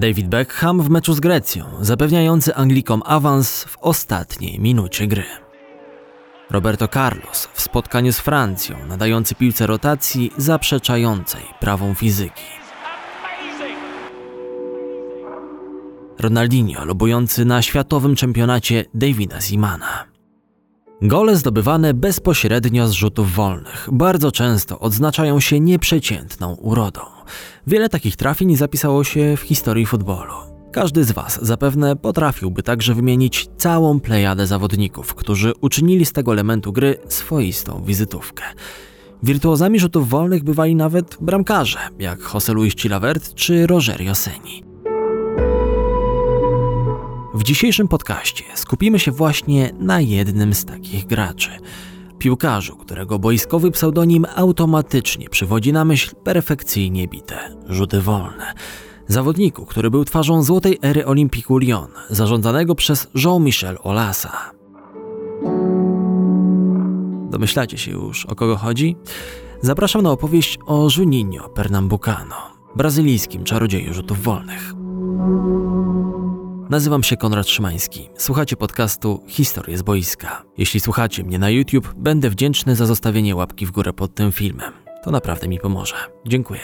David Beckham w meczu z Grecją, zapewniający Anglikom awans w ostatniej minucie gry. Roberto Carlos w spotkaniu z Francją, nadający piłce rotacji zaprzeczającej prawom fizyki. Ronaldinho lobujący na światowym czempionacie Davida Zimana. Gole zdobywane bezpośrednio z rzutów wolnych bardzo często odznaczają się nieprzeciętną urodą. Wiele takich trafień zapisało się w historii futbolu. Każdy z Was zapewne potrafiłby także wymienić całą plejadę zawodników, którzy uczynili z tego elementu gry swoistą wizytówkę. Wirtuozami rzutów wolnych bywali nawet bramkarze, jak José Luis Chilavert czy Rogerio Seni. W dzisiejszym podcaście skupimy się właśnie na jednym z takich graczy. Piłkarzu, którego boiskowy pseudonim automatycznie przywodzi na myśl perfekcyjnie bite rzuty wolne. Zawodniku, który był twarzą złotej ery Olimpiku Lyon, zarządzanego przez Jean-Michel Olasa. Domyślacie się już, o kogo chodzi? Zapraszam na opowieść o Juninho Pernambucano, brazylijskim czarodzieju rzutów wolnych. Nazywam się Konrad Szymański. Słuchacie podcastu Historie z boiska. Jeśli słuchacie mnie na YouTube, będę wdzięczny za zostawienie łapki w górę pod tym filmem. To naprawdę mi pomoże. Dziękuję.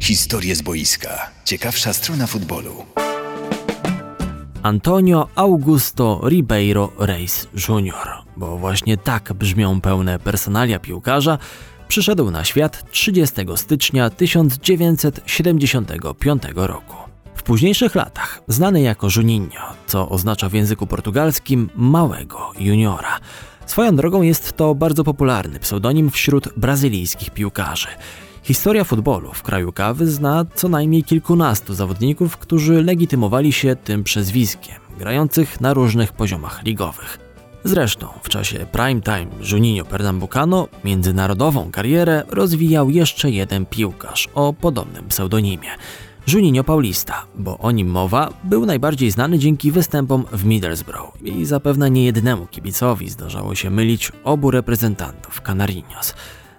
Historie z boiska. Ciekawsza strona futbolu. Antonio Augusto Ribeiro Reis Jr., bo właśnie tak brzmią pełne personalia piłkarza, przyszedł na świat 30 stycznia 1975 roku późniejszych latach znany jako Juninho, co oznacza w języku portugalskim małego juniora. Swoją drogą jest to bardzo popularny pseudonim wśród brazylijskich piłkarzy. Historia futbolu w kraju kawy zna co najmniej kilkunastu zawodników, którzy legitymowali się tym przezwiskiem, grających na różnych poziomach ligowych. Zresztą w czasie prime time Juninho Pernambucano międzynarodową karierę rozwijał jeszcze jeden piłkarz o podobnym pseudonimie – Juninho Paulista, bo o nim mowa, był najbardziej znany dzięki występom w Middlesbrough i zapewne nie jednemu kibicowi zdarzało się mylić obu reprezentantów Canarinos.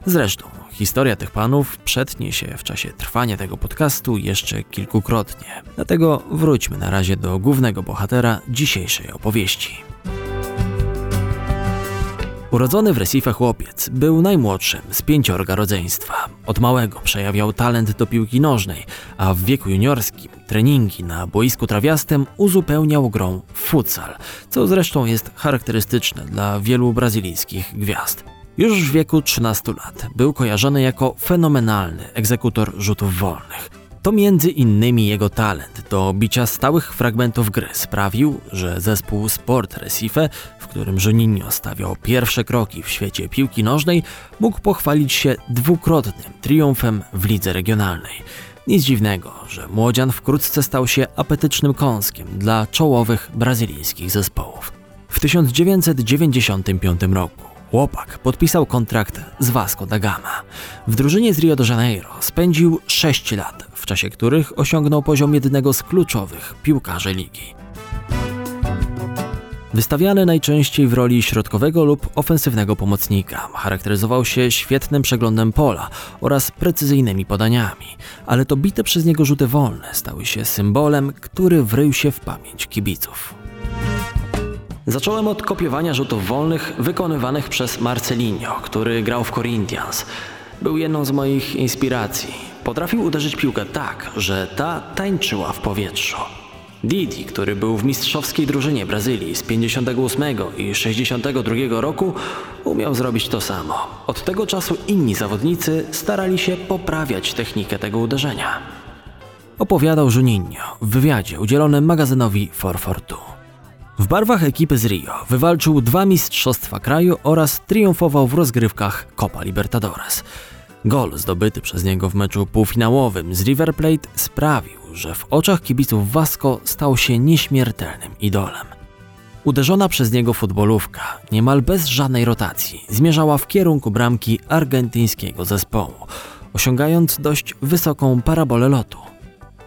Zresztą historia tych panów przetnie się w czasie trwania tego podcastu jeszcze kilkukrotnie. Dlatego wróćmy na razie do głównego bohatera dzisiejszej opowieści. Urodzony w Recife chłopiec był najmłodszym z pięciorga rodzeństwa. Od małego przejawiał talent do piłki nożnej, a w wieku juniorskim treningi na boisku trawiastym uzupełniał grą futsal, co zresztą jest charakterystyczne dla wielu brazylijskich gwiazd. Już w wieku 13 lat był kojarzony jako fenomenalny egzekutor rzutów wolnych. To między innymi jego talent do bicia stałych fragmentów gry sprawił, że zespół Sport Recife, którym Juninho stawiał pierwsze kroki w świecie piłki nożnej, mógł pochwalić się dwukrotnym triumfem w lidze regionalnej. Nic dziwnego, że młodzian wkrótce stał się apetycznym kąskiem dla czołowych brazylijskich zespołów. W 1995 roku Chłopak podpisał kontrakt z Vasco da Gama. W drużynie z Rio de Janeiro spędził 6 lat, w czasie których osiągnął poziom jednego z kluczowych piłkarzy ligi. Wystawiany najczęściej w roli środkowego lub ofensywnego pomocnika, charakteryzował się świetnym przeglądem pola oraz precyzyjnymi podaniami, ale to bite przez niego rzuty wolne stały się symbolem, który wrył się w pamięć kibiców. Zacząłem od kopiowania rzutów wolnych wykonywanych przez Marcelinho, który grał w Corinthians. Był jedną z moich inspiracji. Potrafił uderzyć piłkę tak, że ta tańczyła w powietrzu. Didi, który był w mistrzowskiej drużynie Brazylii z 58 i 62 roku, umiał zrobić to samo. Od tego czasu inni zawodnicy starali się poprawiać technikę tego uderzenia. Opowiadał Juninho w wywiadzie udzielonym magazynowi 442. W barwach ekipy z Rio wywalczył dwa mistrzostwa kraju oraz triumfował w rozgrywkach Copa Libertadores. Gol zdobyty przez niego w meczu półfinałowym z River Plate sprawił, że w oczach kibiców Vasco stał się nieśmiertelnym idolem. Uderzona przez niego futbolówka, niemal bez żadnej rotacji, zmierzała w kierunku bramki argentyńskiego zespołu, osiągając dość wysoką parabolę lotu.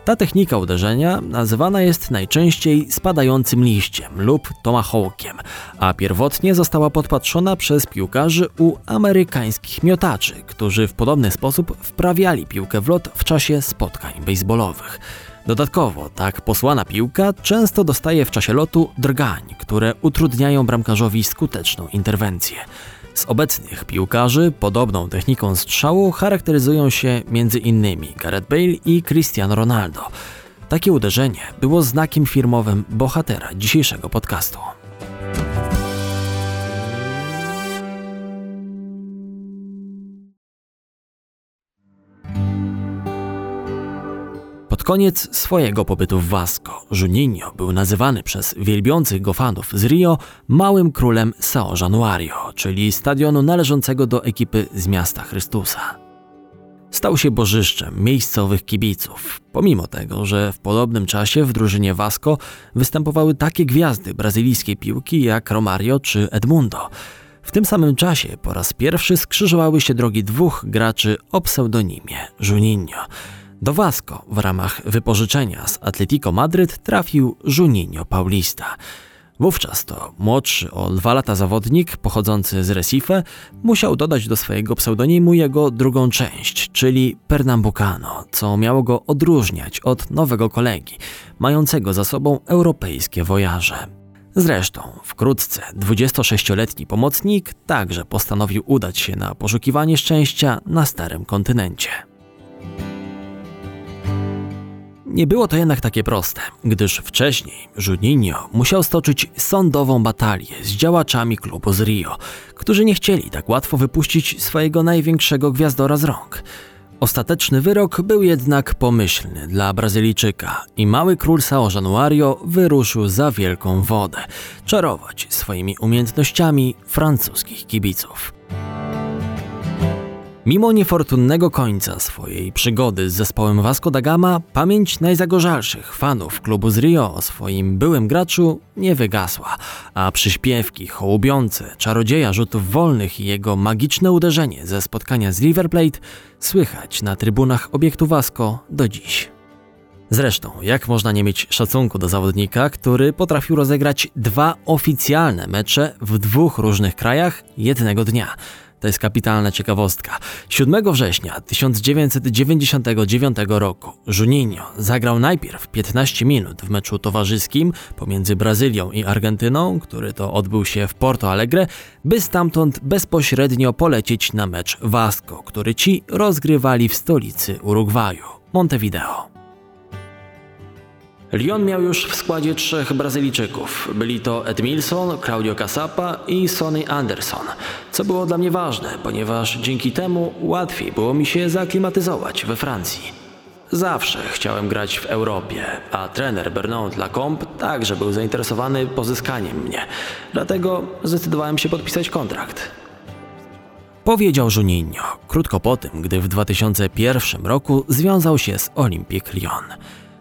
Ta technika uderzenia nazywana jest najczęściej spadającym liściem lub tomahawkiem, a pierwotnie została podpatrzona przez piłkarzy u amerykańskich miotaczy, którzy w podobny sposób wprawiali piłkę w lot w czasie spotkań baseballowych. Dodatkowo, tak posłana piłka często dostaje w czasie lotu drgań, które utrudniają bramkarzowi skuteczną interwencję. Z obecnych piłkarzy podobną techniką strzału charakteryzują się m.in. Gareth Bale i Cristiano Ronaldo. Takie uderzenie było znakiem firmowym bohatera dzisiejszego podcastu. Koniec swojego pobytu w Vasco, Juninho był nazywany przez wielbiących go fanów z Rio małym królem São Januario, czyli stadionu należącego do ekipy z miasta Chrystusa. Stał się bożyszczem miejscowych kibiców, pomimo tego, że w podobnym czasie w drużynie Vasco występowały takie gwiazdy brazylijskiej piłki jak Romario czy Edmundo. W tym samym czasie po raz pierwszy skrzyżowały się drogi dwóch graczy o pseudonimie Juninho – do Vasco w ramach wypożyczenia z Atletico Madryt trafił Juninho Paulista. Wówczas to młodszy o dwa lata zawodnik pochodzący z Recife musiał dodać do swojego pseudonimu jego drugą część, czyli Pernambucano, co miało go odróżniać od nowego kolegi, mającego za sobą europejskie wojaże. Zresztą wkrótce 26-letni pomocnik także postanowił udać się na poszukiwanie szczęścia na starym kontynencie. Nie było to jednak takie proste, gdyż wcześniej Juninho musiał stoczyć sądową batalię z działaczami klubu z Rio, którzy nie chcieli tak łatwo wypuścić swojego największego gwiazdora z rąk. Ostateczny wyrok był jednak pomyślny dla Brazylijczyka i mały król Sao Januario wyruszył za wielką wodę, czarować swoimi umiejętnościami francuskich kibiców. Mimo niefortunnego końca swojej przygody z zespołem Vasco da Gama, pamięć najzagorzalszych fanów klubu z Rio o swoim byłym graczu nie wygasła, a przyśpiewki hołubiące czarodzieja rzutów wolnych i jego magiczne uderzenie ze spotkania z River Plate słychać na trybunach obiektu Vasco do dziś. Zresztą, jak można nie mieć szacunku do zawodnika, który potrafił rozegrać dwa oficjalne mecze w dwóch różnych krajach jednego dnia – to jest kapitalna ciekawostka. 7 września 1999 roku Juninho zagrał najpierw 15 minut w meczu towarzyskim pomiędzy Brazylią i Argentyną, który to odbył się w Porto Alegre, by stamtąd bezpośrednio polecieć na mecz Vasco, który ci rozgrywali w stolicy Urugwaju, Montevideo. Lyon miał już w składzie trzech Brazylijczyków. Byli to Edmilson, Claudio Casapa i Sonny Anderson, co było dla mnie ważne, ponieważ dzięki temu łatwiej było mi się zaklimatyzować we Francji. Zawsze chciałem grać w Europie, a trener Bernard Lacombe także był zainteresowany pozyskaniem mnie. Dlatego zdecydowałem się podpisać kontrakt. Powiedział Juninho, krótko po tym, gdy w 2001 roku związał się z Olympique Lyon.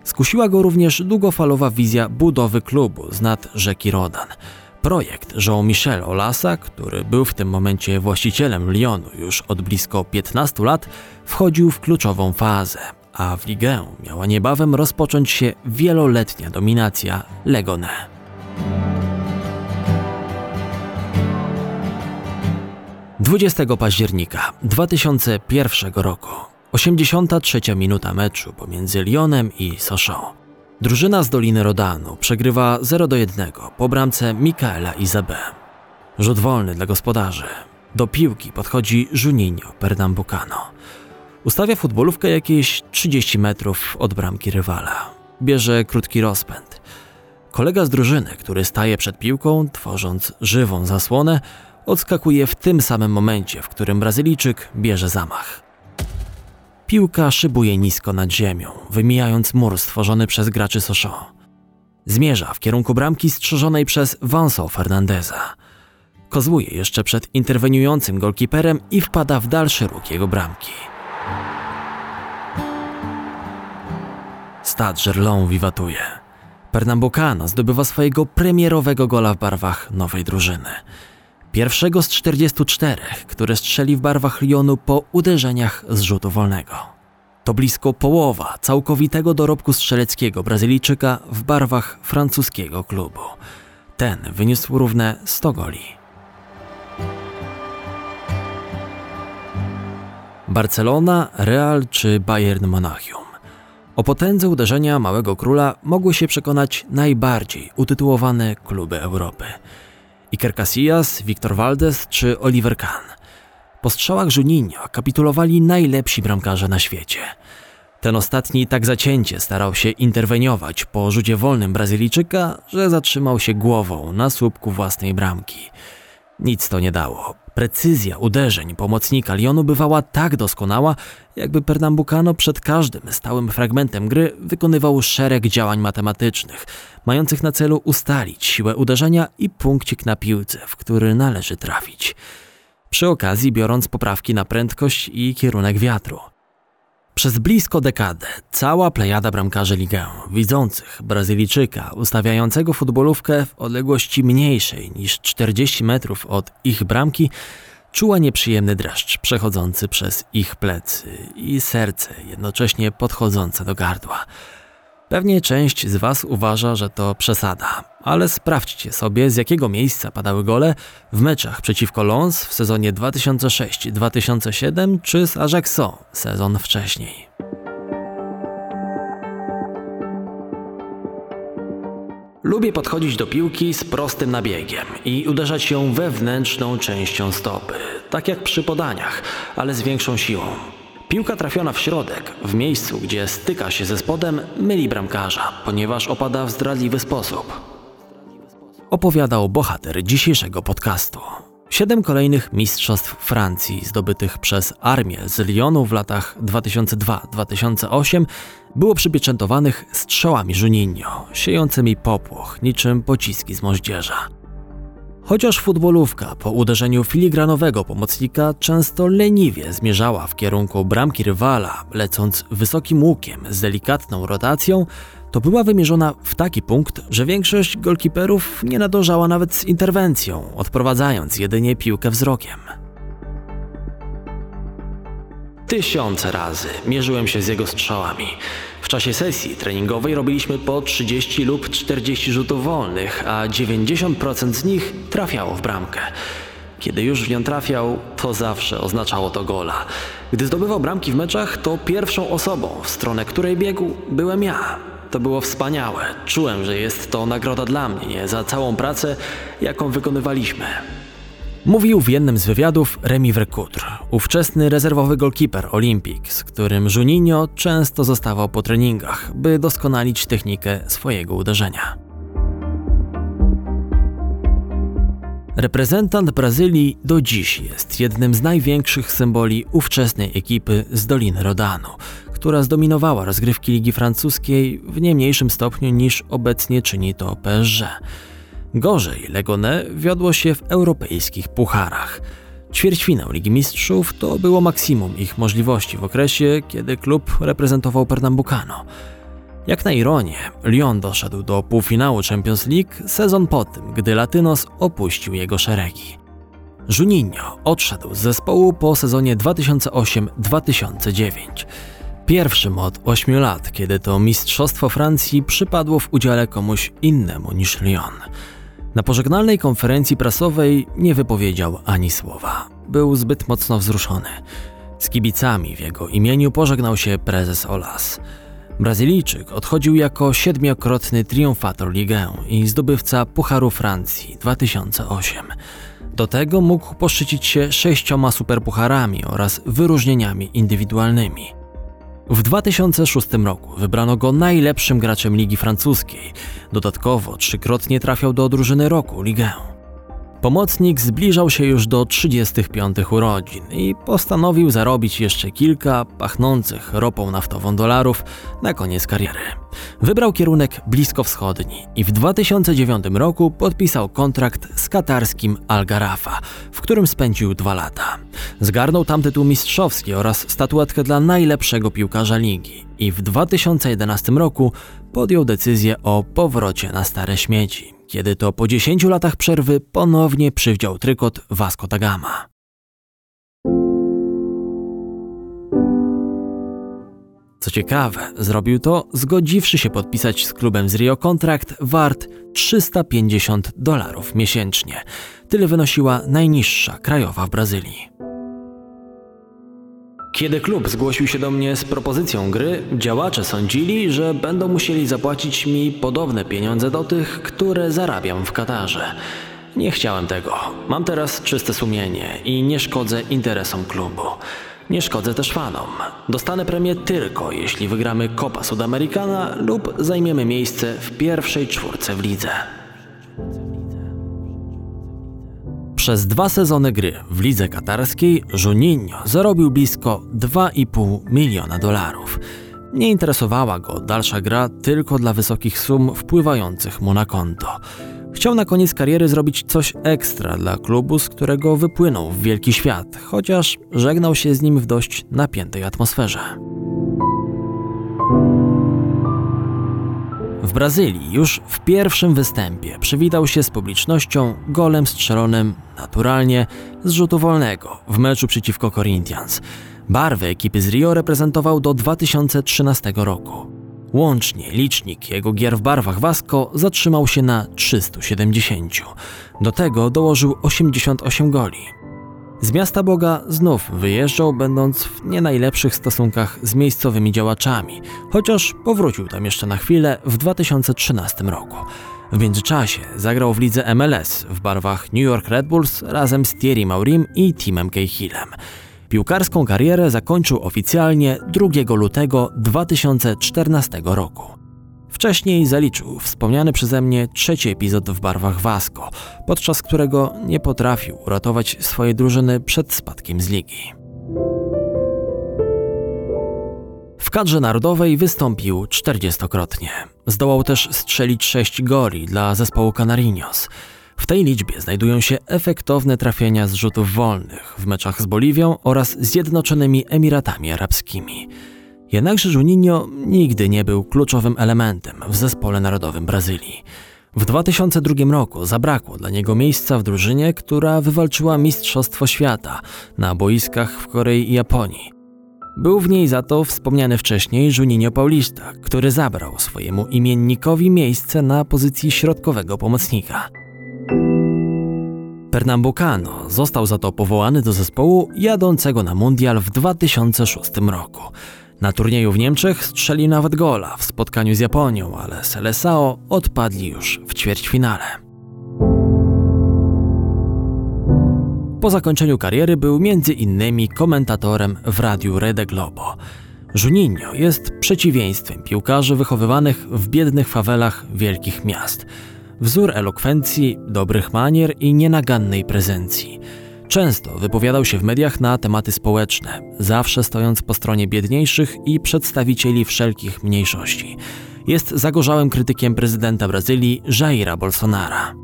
Skusiła go również długofalowa wizja budowy klubu z nad rzeki Rodan. Projekt Jean-Michel Olasa, który był w tym momencie właścicielem Lyonu już od blisko 15 lat, wchodził w kluczową fazę, a w ligę miała niebawem rozpocząć się wieloletnia dominacja Legone. Dwudziestego października 2001 roku 83 minuta meczu pomiędzy Lyonem i Sochaux. Drużyna z Doliny Rodanu przegrywa 0 do 1 po bramce Mikaela Izabé. Rzut wolny dla gospodarzy. Do piłki podchodzi Juninho Pernambucano. Ustawia futbolówkę jakieś 30 metrów od bramki rywala. Bierze krótki rozpęd. Kolega z drużyny, który staje przed piłką, tworząc żywą zasłonę, odskakuje w tym samym momencie, w którym Brazylijczyk bierze zamach. Piłka szybuje nisko nad ziemią, wymijając mur stworzony przez graczy Sochaux. Zmierza w kierunku bramki strzeżonej przez Vincent Fernandeza. Kozłuje jeszcze przed interweniującym golkiperem i wpada w dalszy róg jego bramki. Stade Gerlon wiwatuje. Pernambucano zdobywa swojego premierowego gola w barwach nowej drużyny. Pierwszego z 44, które strzeli w barwach Lyonu po uderzeniach z rzutu wolnego. To blisko połowa całkowitego dorobku strzeleckiego Brazylijczyka w barwach francuskiego klubu. Ten wyniósł równe 100 goli. Barcelona, Real czy Bayern Monachium. O potędze uderzenia Małego Króla mogły się przekonać najbardziej utytułowane kluby Europy. Iker Casillas, Victor Valdes czy Oliver Kahn. Po strzałach Juninho kapitulowali najlepsi bramkarze na świecie. Ten ostatni tak zacięcie starał się interweniować po rzucie wolnym Brazylijczyka, że zatrzymał się głową na słupku własnej bramki. Nic to nie dało. Precyzja uderzeń pomocnika Lyonu bywała tak doskonała, jakby Pernambucano przed każdym stałym fragmentem gry wykonywał szereg działań matematycznych, mających na celu ustalić siłę uderzenia i punkcik na piłce, w który należy trafić. Przy okazji biorąc poprawki na prędkość i kierunek wiatru. Przez blisko dekadę cała plejada bramkarzy ligę, widzących Brazylijczyka ustawiającego futbolówkę w odległości mniejszej niż 40 metrów od ich bramki, czuła nieprzyjemny dreszcz przechodzący przez ich plecy i serce jednocześnie podchodzące do gardła. Pewnie część z Was uważa, że to przesada, ale sprawdźcie sobie, z jakiego miejsca padały gole w meczach przeciwko Lons w sezonie 2006-2007 czy z Ajaxo sezon wcześniej. Lubię podchodzić do piłki z prostym nabiegiem i uderzać ją wewnętrzną częścią stopy, tak jak przy podaniach, ale z większą siłą. Piłka trafiona w środek, w miejscu, gdzie styka się ze spodem, myli bramkarza, ponieważ opada w zdradliwy sposób. Opowiadał bohater dzisiejszego podcastu. Siedem kolejnych mistrzostw Francji zdobytych przez armię z Lyonu w latach 2002-2008 było przypieczętowanych strzałami Juninho, siejącymi popłoch niczym pociski z moździerza. Chociaż futbolówka po uderzeniu filigranowego pomocnika często leniwie zmierzała w kierunku bramki rywala, lecąc wysokim łukiem z delikatną rotacją, to była wymierzona w taki punkt, że większość golkiperów nie nadążała nawet z interwencją, odprowadzając jedynie piłkę wzrokiem. Tysiące razy mierzyłem się z jego strzałami. W czasie sesji treningowej robiliśmy po 30 lub 40 rzutów wolnych, a 90% z nich trafiało w bramkę. Kiedy już w nią trafiał, to zawsze oznaczało to gola. Gdy zdobywał bramki w meczach, to pierwszą osobą, w stronę której biegł, byłem ja. To było wspaniałe. Czułem, że jest to nagroda dla mnie za całą pracę, jaką wykonywaliśmy. Mówił w jednym z wywiadów Remi Vercoutr, ówczesny rezerwowy golkiper Olympic, z którym Juninho często zostawał po treningach, by doskonalić technikę swojego uderzenia. Reprezentant Brazylii do dziś jest jednym z największych symboli ówczesnej ekipy z Doliny Rodanu, która zdominowała rozgrywki Ligi Francuskiej w nie mniejszym stopniu niż obecnie czyni to PSG. Gorzej Legone wiodło się w europejskich pucharach. Ćwierćfinał Ligi Mistrzów to było maksimum ich możliwości w okresie, kiedy klub reprezentował Pernambucano. Jak na ironię, Lyon doszedł do półfinału Champions League sezon po tym, gdy Latynos opuścił jego szeregi. Juninho odszedł z zespołu po sezonie 2008-2009. Pierwszym od 8 lat, kiedy to Mistrzostwo Francji przypadło w udziale komuś innemu niż Lyon. Na pożegnalnej konferencji prasowej nie wypowiedział ani słowa. Był zbyt mocno wzruszony. Z kibicami w jego imieniu pożegnał się prezes Olas. Brazylijczyk odchodził jako siedmiokrotny triumfator ligę i zdobywca Pucharu Francji 2008. Do tego mógł poszczycić się sześcioma superpucharami oraz wyróżnieniami indywidualnymi. W 2006 roku wybrano go najlepszym graczem Ligi Francuskiej. Dodatkowo trzykrotnie trafiał do drużyny roku Ligę. Pomocnik zbliżał się już do 35 urodzin i postanowił zarobić jeszcze kilka pachnących ropą naftową dolarów na koniec kariery. Wybrał kierunek bliskowschodni i w 2009 roku podpisał kontrakt z katarskim Al Garafa, w którym spędził dwa lata. Zgarnął tam tytuł mistrzowski oraz statuetkę dla najlepszego piłkarza ligi i w 2011 roku podjął decyzję o powrocie na stare śmieci kiedy to po 10 latach przerwy ponownie przywdział trykot Vasco da Gama. Co ciekawe, zrobił to zgodziwszy się podpisać z klubem z Rio kontrakt wart 350 dolarów miesięcznie. Tyle wynosiła najniższa krajowa w Brazylii. Kiedy klub zgłosił się do mnie z propozycją gry, działacze sądzili, że będą musieli zapłacić mi podobne pieniądze do tych, które zarabiam w Katarze. Nie chciałem tego. Mam teraz czyste sumienie i nie szkodzę interesom klubu. Nie szkodzę też fanom. Dostanę premię tylko, jeśli wygramy Copa Sudamericana lub zajmiemy miejsce w pierwszej czwórce w lidze. Przez dwa sezony gry w lidze katarskiej Juninho zarobił blisko 2,5 miliona dolarów. Nie interesowała go dalsza gra tylko dla wysokich sum wpływających mu na konto. Chciał na koniec kariery zrobić coś ekstra dla klubu, z którego wypłynął w wielki świat, chociaż żegnał się z nim w dość napiętej atmosferze. W Brazylii już w pierwszym występie przywitał się z publicznością golem strzelonym naturalnie z rzutu wolnego w meczu przeciwko Corinthians. Barwy ekipy z Rio reprezentował do 2013 roku. Łącznie licznik jego gier w barwach Vasco zatrzymał się na 370. Do tego dołożył 88 goli. Z miasta Boga znów wyjeżdżał, będąc w nie najlepszych stosunkach z miejscowymi działaczami, chociaż powrócił tam jeszcze na chwilę w 2013 roku. W międzyczasie zagrał w lidze MLS w barwach New York Red Bulls razem z Thierry Maurim i Timem Cahillem. Piłkarską karierę zakończył oficjalnie 2 lutego 2014 roku. Wcześniej zaliczył wspomniany przeze mnie trzeci epizod w barwach Vasco, podczas którego nie potrafił uratować swojej drużyny przed spadkiem z ligi. W kadrze narodowej wystąpił 40-krotnie. Zdołał też strzelić 6 goli dla zespołu Canarinos. W tej liczbie znajdują się efektowne trafienia z rzutów wolnych w meczach z Boliwią oraz Zjednoczonymi Emiratami Arabskimi. Jednakże Juninho nigdy nie był kluczowym elementem w zespole narodowym Brazylii. W 2002 roku zabrakło dla niego miejsca w drużynie, która wywalczyła Mistrzostwo Świata na boiskach w Korei i Japonii. Był w niej za to wspomniany wcześniej Juninho Paulista, który zabrał swojemu imiennikowi miejsce na pozycji środkowego pomocnika. Pernambucano został za to powołany do zespołu jadącego na mundial w 2006 roku. Na turnieju w Niemczech strzelił nawet gola w spotkaniu z Japonią, ale Seleção odpadli już w ćwierćfinale. Po zakończeniu kariery był między innymi komentatorem w radiu Rede Globo. Juninho jest przeciwieństwem piłkarzy wychowywanych w biednych fawelach wielkich miast – wzór elokwencji, dobrych manier i nienagannej prezencji. Często wypowiadał się w mediach na tematy społeczne, zawsze stojąc po stronie biedniejszych i przedstawicieli wszelkich mniejszości. Jest zagorzałym krytykiem prezydenta Brazylii Jaira Bolsonara.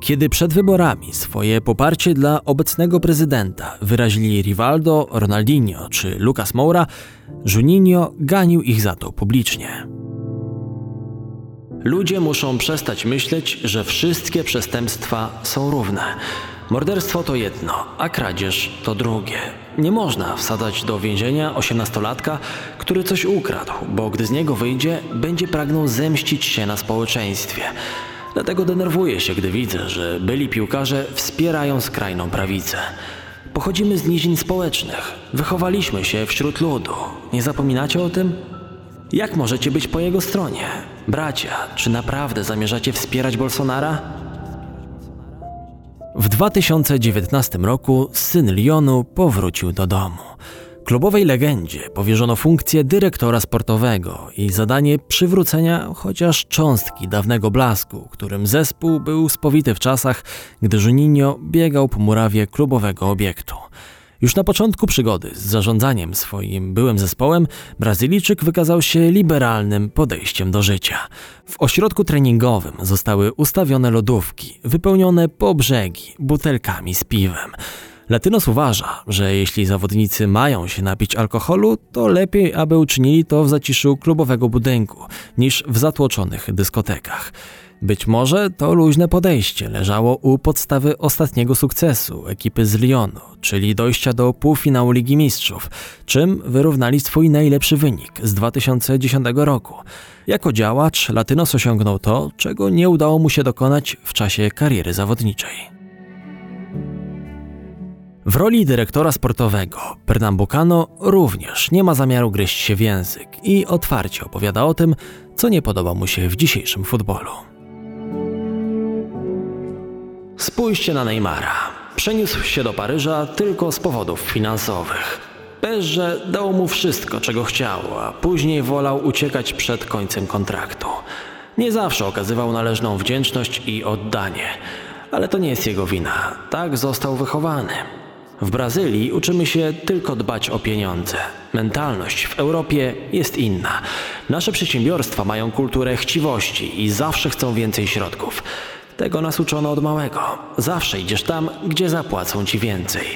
Kiedy przed wyborami swoje poparcie dla obecnego prezydenta wyrazili Rivaldo, Ronaldinho czy Lucas Moura, Juninho ganił ich za to publicznie. Ludzie muszą przestać myśleć, że wszystkie przestępstwa są równe. Morderstwo to jedno, a kradzież to drugie. Nie można wsadzać do więzienia osiemnastolatka, który coś ukradł, bo gdy z niego wyjdzie, będzie pragnął zemścić się na społeczeństwie. Dlatego denerwuję się, gdy widzę, że byli piłkarze wspierają skrajną prawicę. Pochodzimy z nizin społecznych, wychowaliśmy się wśród ludu. Nie zapominacie o tym? Jak możecie być po jego stronie? Bracia, czy naprawdę zamierzacie wspierać Bolsonara? W 2019 roku syn Lyonu powrócił do domu. Klubowej legendzie powierzono funkcję dyrektora sportowego i zadanie przywrócenia chociaż cząstki dawnego blasku, którym zespół był spowity w czasach, gdy Juninho biegał po murawie klubowego obiektu. Już na początku przygody z zarządzaniem swoim byłym zespołem, Brazylijczyk wykazał się liberalnym podejściem do życia. W ośrodku treningowym zostały ustawione lodówki, wypełnione po brzegi butelkami z piwem. Latynos uważa, że jeśli zawodnicy mają się napić alkoholu, to lepiej, aby uczynili to w zaciszu klubowego budynku niż w zatłoczonych dyskotekach. Być może to luźne podejście leżało u podstawy ostatniego sukcesu ekipy z Lyonu, czyli dojścia do półfinału Ligi Mistrzów, czym wyrównali swój najlepszy wynik z 2010 roku. Jako działacz Latynos osiągnął to, czego nie udało mu się dokonać w czasie kariery zawodniczej. W roli dyrektora sportowego Pernambucano również nie ma zamiaru gryźć się w język i otwarcie opowiada o tym, co nie podoba mu się w dzisiejszym futbolu. Spójrzcie na Neymara. Przeniósł się do Paryża tylko z powodów finansowych. że dał mu wszystko, czego chciał, a później wolał uciekać przed końcem kontraktu. Nie zawsze okazywał należną wdzięczność i oddanie, ale to nie jest jego wina. Tak został wychowany. W Brazylii uczymy się tylko dbać o pieniądze. Mentalność w Europie jest inna. Nasze przedsiębiorstwa mają kulturę chciwości i zawsze chcą więcej środków. Tego nas uczono od małego. Zawsze idziesz tam, gdzie zapłacą ci więcej.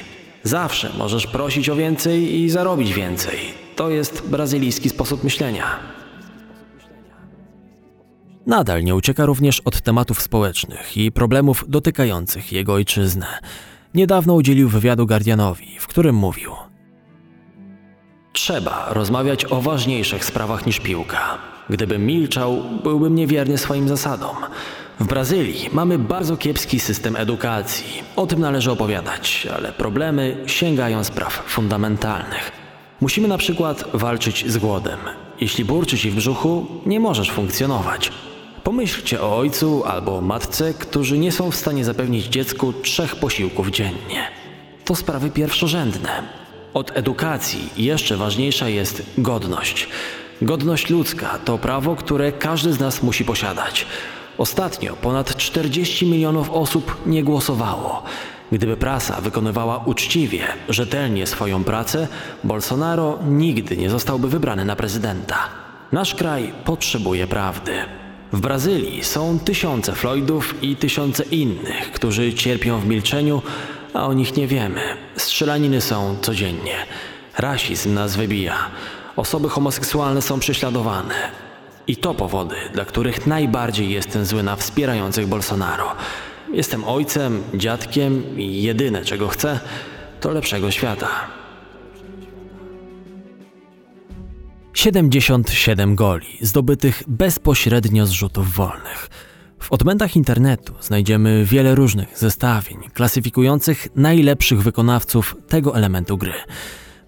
Zawsze możesz prosić o więcej i zarobić więcej. To jest brazylijski sposób myślenia. Nadal nie ucieka również od tematów społecznych i problemów dotykających jego ojczyznę. Niedawno udzielił wywiadu Guardianowi, w którym mówił: Trzeba rozmawiać o ważniejszych sprawach niż piłka. Gdybym milczał, byłbym niewierny swoim zasadom. W Brazylii mamy bardzo kiepski system edukacji. O tym należy opowiadać, ale problemy sięgają spraw fundamentalnych. Musimy na przykład walczyć z głodem. Jeśli burczy ci w brzuchu, nie możesz funkcjonować. Pomyślcie o ojcu albo matce, którzy nie są w stanie zapewnić dziecku trzech posiłków dziennie. To sprawy pierwszorzędne. Od edukacji jeszcze ważniejsza jest godność. Godność ludzka to prawo, które każdy z nas musi posiadać. Ostatnio ponad 40 milionów osób nie głosowało. Gdyby prasa wykonywała uczciwie, rzetelnie swoją pracę, Bolsonaro nigdy nie zostałby wybrany na prezydenta. Nasz kraj potrzebuje prawdy. W Brazylii są tysiące Floydów i tysiące innych, którzy cierpią w milczeniu, a o nich nie wiemy. Strzelaniny są codziennie. Rasizm nas wybija. Osoby homoseksualne są prześladowane. I to powody, dla których najbardziej jestem zły na wspierających Bolsonaro. Jestem ojcem, dziadkiem i jedyne czego chcę, to lepszego świata. 77 goli zdobytych bezpośrednio z rzutów wolnych. W odmętach internetu znajdziemy wiele różnych zestawień klasyfikujących najlepszych wykonawców tego elementu gry.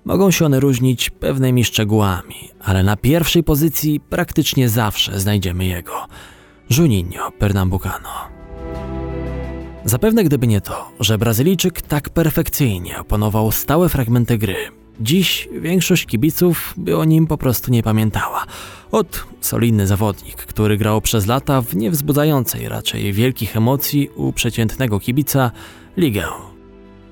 Mogą się one różnić pewnymi szczegółami, ale na pierwszej pozycji praktycznie zawsze znajdziemy jego Juninho Pernambucano. Zapewne gdyby nie to, że Brazylijczyk tak perfekcyjnie opanował stałe fragmenty gry, dziś większość kibiców by o nim po prostu nie pamiętała. Od solidny zawodnik, który grał przez lata w niewzbudzającej raczej wielkich emocji u przeciętnego kibica ligę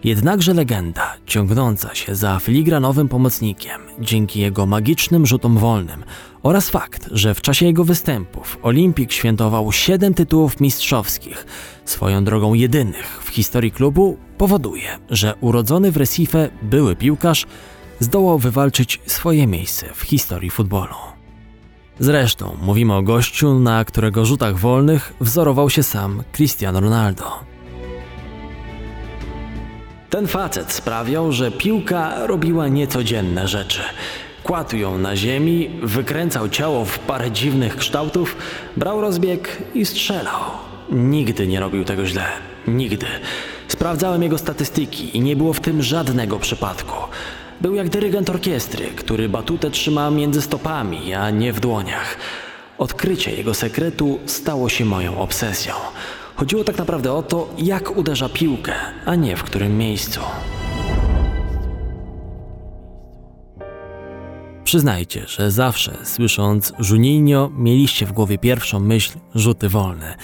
Jednakże legenda, ciągnąca się za filigranowym pomocnikiem dzięki jego magicznym rzutom wolnym oraz fakt, że w czasie jego występów Olimpik świętował 7 tytułów mistrzowskich, swoją drogą jedynych w historii klubu, powoduje, że urodzony w Recife były piłkarz zdołał wywalczyć swoje miejsce w historii futbolu. Zresztą mówimy o gościu, na którego rzutach wolnych wzorował się sam Cristiano Ronaldo. Ten facet sprawiał, że piłka robiła niecodzienne rzeczy. Kładł ją na ziemi, wykręcał ciało w parę dziwnych kształtów, brał rozbieg i strzelał. Nigdy nie robił tego źle. Nigdy. Sprawdzałem jego statystyki i nie było w tym żadnego przypadku. Był jak dyrygent orkiestry, który batutę trzyma między stopami, a nie w dłoniach. Odkrycie jego sekretu stało się moją obsesją. Chodziło tak naprawdę o to, jak uderza piłkę, a nie w którym miejscu. Przyznajcie, że zawsze słysząc Juninho mieliście w głowie pierwszą myśl rzuty wolne.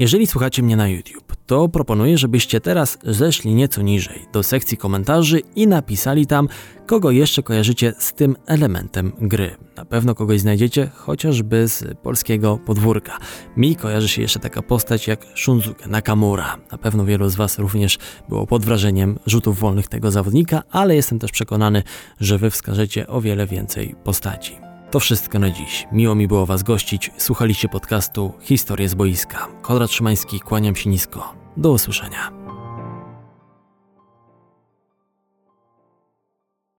Jeżeli słuchacie mnie na YouTube, to proponuję, żebyście teraz zeszli nieco niżej do sekcji komentarzy i napisali tam, kogo jeszcze kojarzycie z tym elementem gry. Na pewno kogoś znajdziecie, chociażby z polskiego podwórka. Mi kojarzy się jeszcze taka postać jak Shunzuke Nakamura. Na pewno wielu z Was również było pod wrażeniem rzutów wolnych tego zawodnika, ale jestem też przekonany, że Wy wskażecie o wiele więcej postaci. To wszystko na dziś. Miło mi było Was gościć. Słuchaliście podcastu Historie z boiska. Konrad Szymański, kłaniam się nisko. Do usłyszenia.